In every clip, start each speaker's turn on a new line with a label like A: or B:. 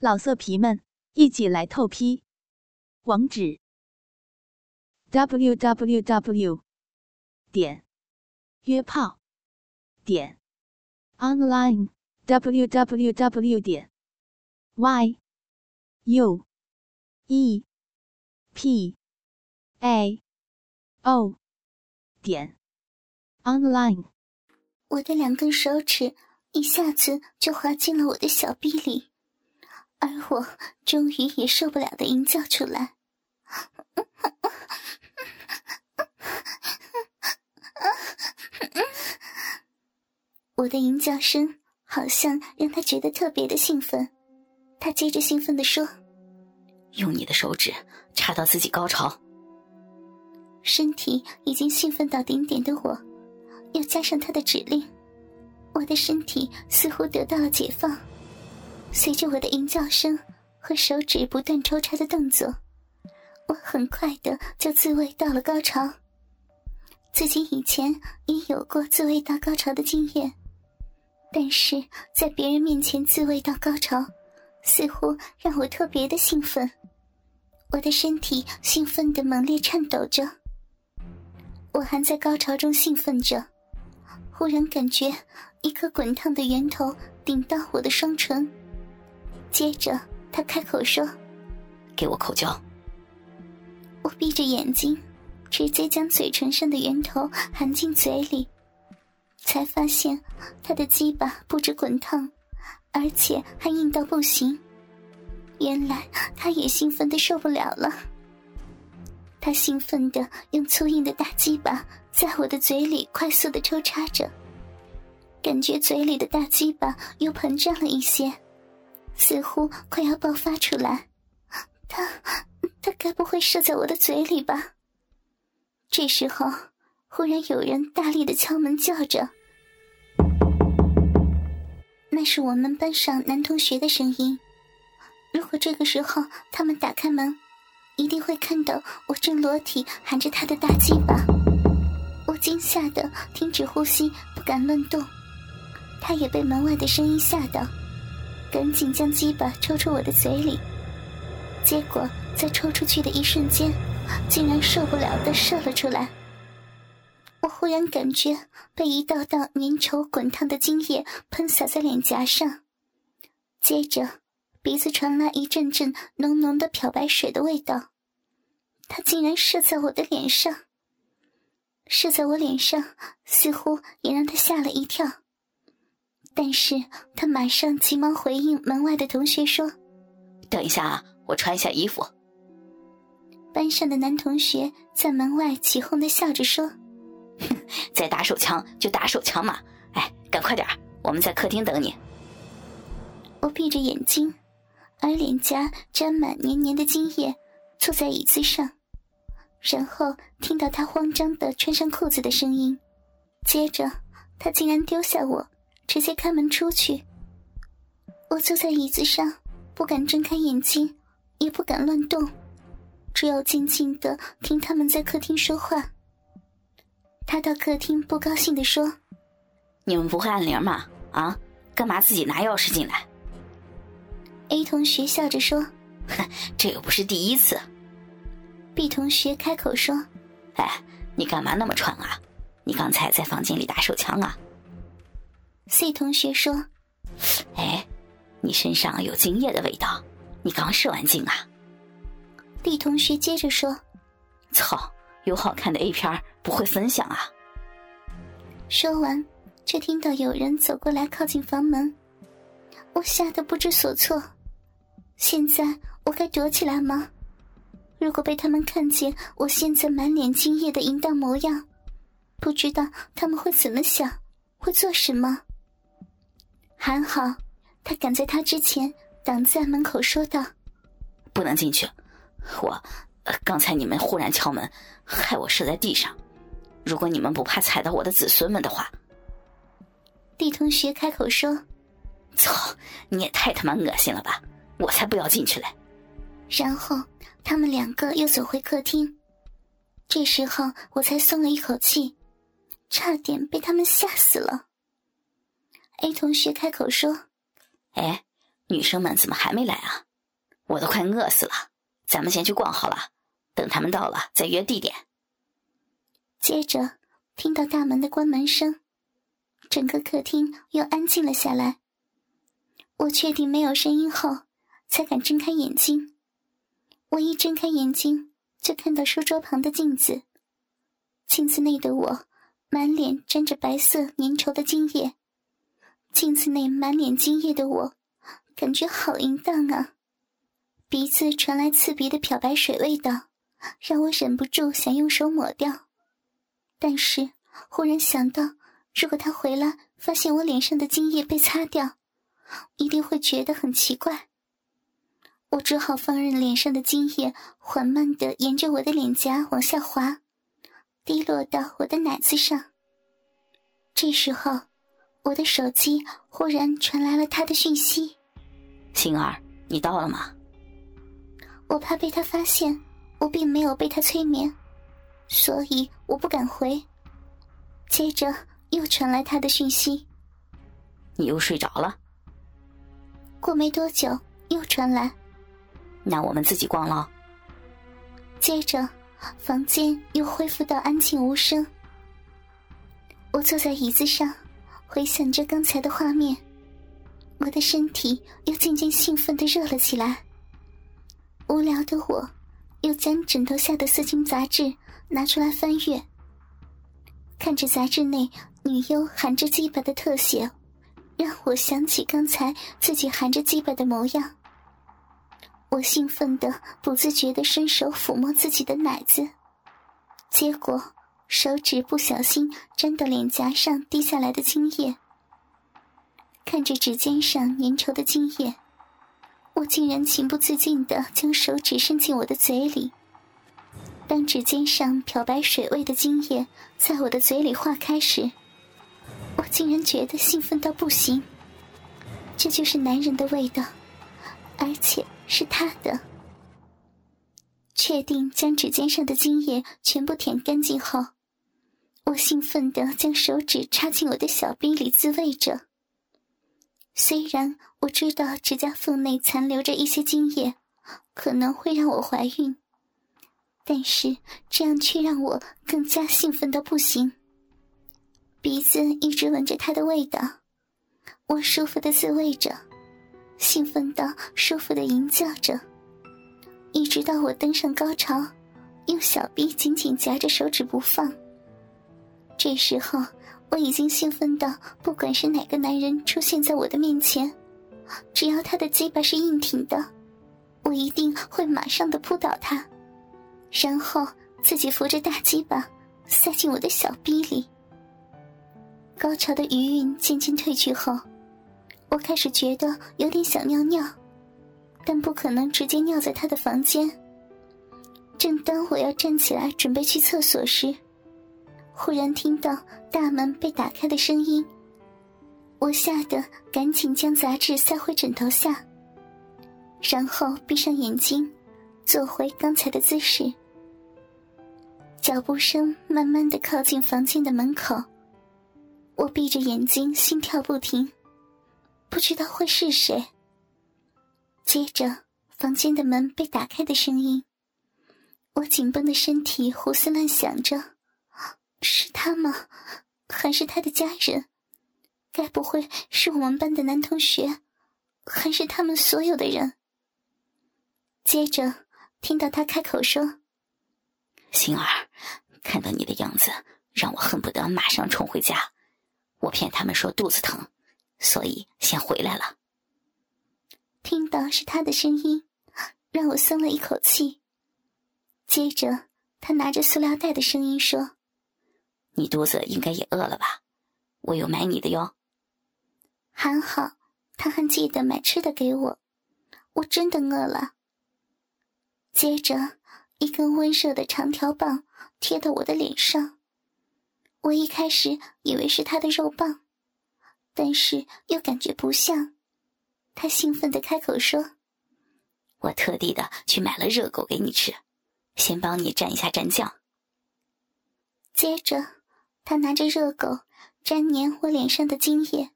A: 老色皮们，一起来透批！网址：w w w 点约炮点 online w w w 点 y u e p a o 点 online。
B: 我的两根手指一下子就滑进了我的小臂里。而我终于也受不了的吟叫出来，我的吟叫声好像让他觉得特别的兴奋。他接着兴奋地说：“
C: 用你的手指插到自己高潮。”
B: 身体已经兴奋到顶点的我，又加上他的指令，我的身体似乎得到了解放。随着我的吟叫声和手指不断抽插的动作，我很快的就自慰到了高潮。自己以前也有过自慰到高潮的经验，但是在别人面前自慰到高潮，似乎让我特别的兴奋。我的身体兴奋的猛烈颤抖着，我还在高潮中兴奋着，忽然感觉一颗滚烫的圆头顶到我的双唇。接着，他开口说：“
C: 给我口交。”
B: 我闭着眼睛，直接将嘴唇上的圆头含进嘴里，才发现他的鸡巴不止滚烫，而且还硬到不行。原来他也兴奋的受不了了。他兴奋的用粗硬的大鸡巴在我的嘴里快速的抽插着，感觉嘴里的大鸡巴又膨胀了一些。似乎快要爆发出来，他他该不会射在我的嘴里吧？这时候，忽然有人大力的敲门，叫着：“那是我们班上男同学的声音。”如果这个时候他们打开门，一定会看到我正裸体含着他的大鸡巴。我惊吓的停止呼吸，不敢乱动。他也被门外的声音吓到。赶紧将鸡巴抽出我的嘴里，结果在抽出去的一瞬间，竟然受不了的射了出来。我忽然感觉被一道道粘稠滚烫的精液喷洒在脸颊上，接着鼻子传来一阵阵浓浓的漂白水的味道。它竟然射在我的脸上，射在我脸上，似乎也让他吓了一跳。但是他马上急忙回应门外的同学说：“
C: 等一下啊，我穿一下衣服。”
B: 班上的男同学在门外起哄的笑着说：“哼
C: 再打手枪就打手枪嘛，哎，赶快点我们在客厅等你。”
B: 我闭着眼睛，而脸颊沾满黏黏的精液，坐在椅子上，然后听到他慌张的穿上裤子的声音，接着他竟然丢下我。直接开门出去。我坐在椅子上，不敢睁开眼睛，也不敢乱动，只有静静的听他们在客厅说话。他到客厅，不高兴的说：“
C: 你们不会按铃吗？啊，干嘛自己拿钥匙进来
B: ？”A 同学笑着说：“
C: 哼，这又不是第一次。
B: ”B 同学开口说：“
C: 哎，你干嘛那么喘啊？你刚才在房间里打手枪啊？”
B: C 同学说：“
C: 哎，你身上有精液的味道，你刚射完精啊
B: ？”D 同学接着说：“
C: 操，有好看的 A 片不会分享啊？”
B: 说完，却听到有人走过来靠近房门，我吓得不知所措。现在我该躲起来吗？如果被他们看见我现在满脸精液的淫荡模样，不知道他们会怎么想，会做什么？还好，他赶在他之前挡在门口，说道：“
C: 不能进去，我刚才你们忽然敲门，害我射在地上。如果你们不怕踩到我的子孙们的话。”
B: 地同学开口说：“
C: 操，你也太他妈恶心了吧！我才不要进去嘞。”
B: 然后他们两个又走回客厅，这时候我才松了一口气，差点被他们吓死了。A 同学开口说：“
C: 哎，女生们怎么还没来啊？我都快饿死了。咱们先去逛好了，等他们到了再约地点。
B: 接着听到大门的关门声，整个客厅又安静了下来。我确定没有声音后，才敢睁开眼睛。我一睁开眼睛，就看到书桌旁的镜子。镜子内的我，满脸沾着白色粘稠的精液。镜子内满脸精液的我，感觉好淫荡啊！鼻子传来刺鼻的漂白水味道，让我忍不住想用手抹掉。但是忽然想到，如果他回来发现我脸上的精液被擦掉，一定会觉得很奇怪。我只好放任脸上的精液缓慢地沿着我的脸颊往下滑。滴落到我的奶子上。这时候，我的手机忽然传来了他的讯息：“
C: 星儿，你到了吗？”
B: 我怕被他发现，我并没有被他催眠，所以我不敢回。接着又传来他的讯息：“
C: 你又睡着了。”
B: 过没多久，又传来：“
C: 那我们自己逛了。”
B: 接着。房间又恢复到安静无声。我坐在椅子上，回想着刚才的画面，我的身体又渐渐兴奋的热了起来。无聊的我，又将枕头下的色情杂志拿出来翻阅，看着杂志内女优含着鸡巴的特写，让我想起刚才自己含着鸡巴的模样。我兴奋的不自觉的伸手抚摸自己的奶子，结果手指不小心沾到脸颊上滴下来的精液。看着指尖上粘稠的精液，我竟然情不自禁的将手指伸进我的嘴里。当指尖上漂白水味的精液在我的嘴里化开时，我竟然觉得兴奋到不行。这就是男人的味道，而且。是他的。确定将指尖上的精液全部舔干净后，我兴奋地将手指插进我的小臂里自慰着。虽然我知道指甲缝内残留着一些精液，可能会让我怀孕，但是这样却让我更加兴奋到不行。鼻子一直闻着它的味道，我舒服的自慰着。兴奋到舒服的吟叫着，一直到我登上高潮，用小臂紧紧夹着手指不放。这时候我已经兴奋到，不管是哪个男人出现在我的面前，只要他的鸡巴是硬挺的，我一定会马上的扑倒他，然后自己扶着大鸡巴塞进我的小逼里。高潮的余韵渐渐褪去后。我开始觉得有点想尿尿，但不可能直接尿在他的房间。正当我要站起来准备去厕所时，忽然听到大门被打开的声音。我吓得赶紧将杂志塞回枕头下，然后闭上眼睛，坐回刚才的姿势。脚步声慢慢的靠近房间的门口，我闭着眼睛，心跳不停。不知道会是谁。接着，房间的门被打开的声音，我紧绷的身体胡思乱想着：是他吗？还是他的家人？该不会是我们班的男同学？还是他们所有的人？接着，听到他开口说：“
C: 星儿，看到你的样子，让我恨不得马上冲回家。我骗他们说肚子疼。”所以先回来了。
B: 听到是他的声音，让我松了一口气。接着，他拿着塑料袋的声音说：“
C: 你肚子应该也饿了吧？我有买你的哟。”
B: 还好，他还记得买吃的给我。我真的饿了。接着，一根温热的长条棒贴到我的脸上。我一开始以为是他的肉棒。但是又感觉不像，他兴奋的开口说：“
C: 我特地的去买了热狗给你吃，先帮你蘸一下蘸酱。”
B: 接着，他拿着热狗沾黏我脸上的精液，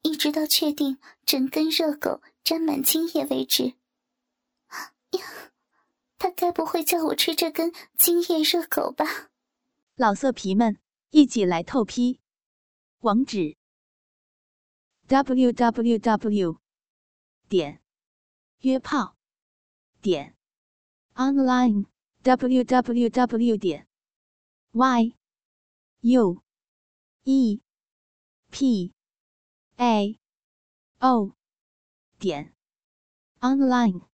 B: 一直到确定整根热狗沾满精液为止。呀，他该不会叫我吃这根精液热狗吧？
A: 老色皮们，一起来透批！网址：w w w 点约炮点 online w w w 点 y u e p a o 点 online。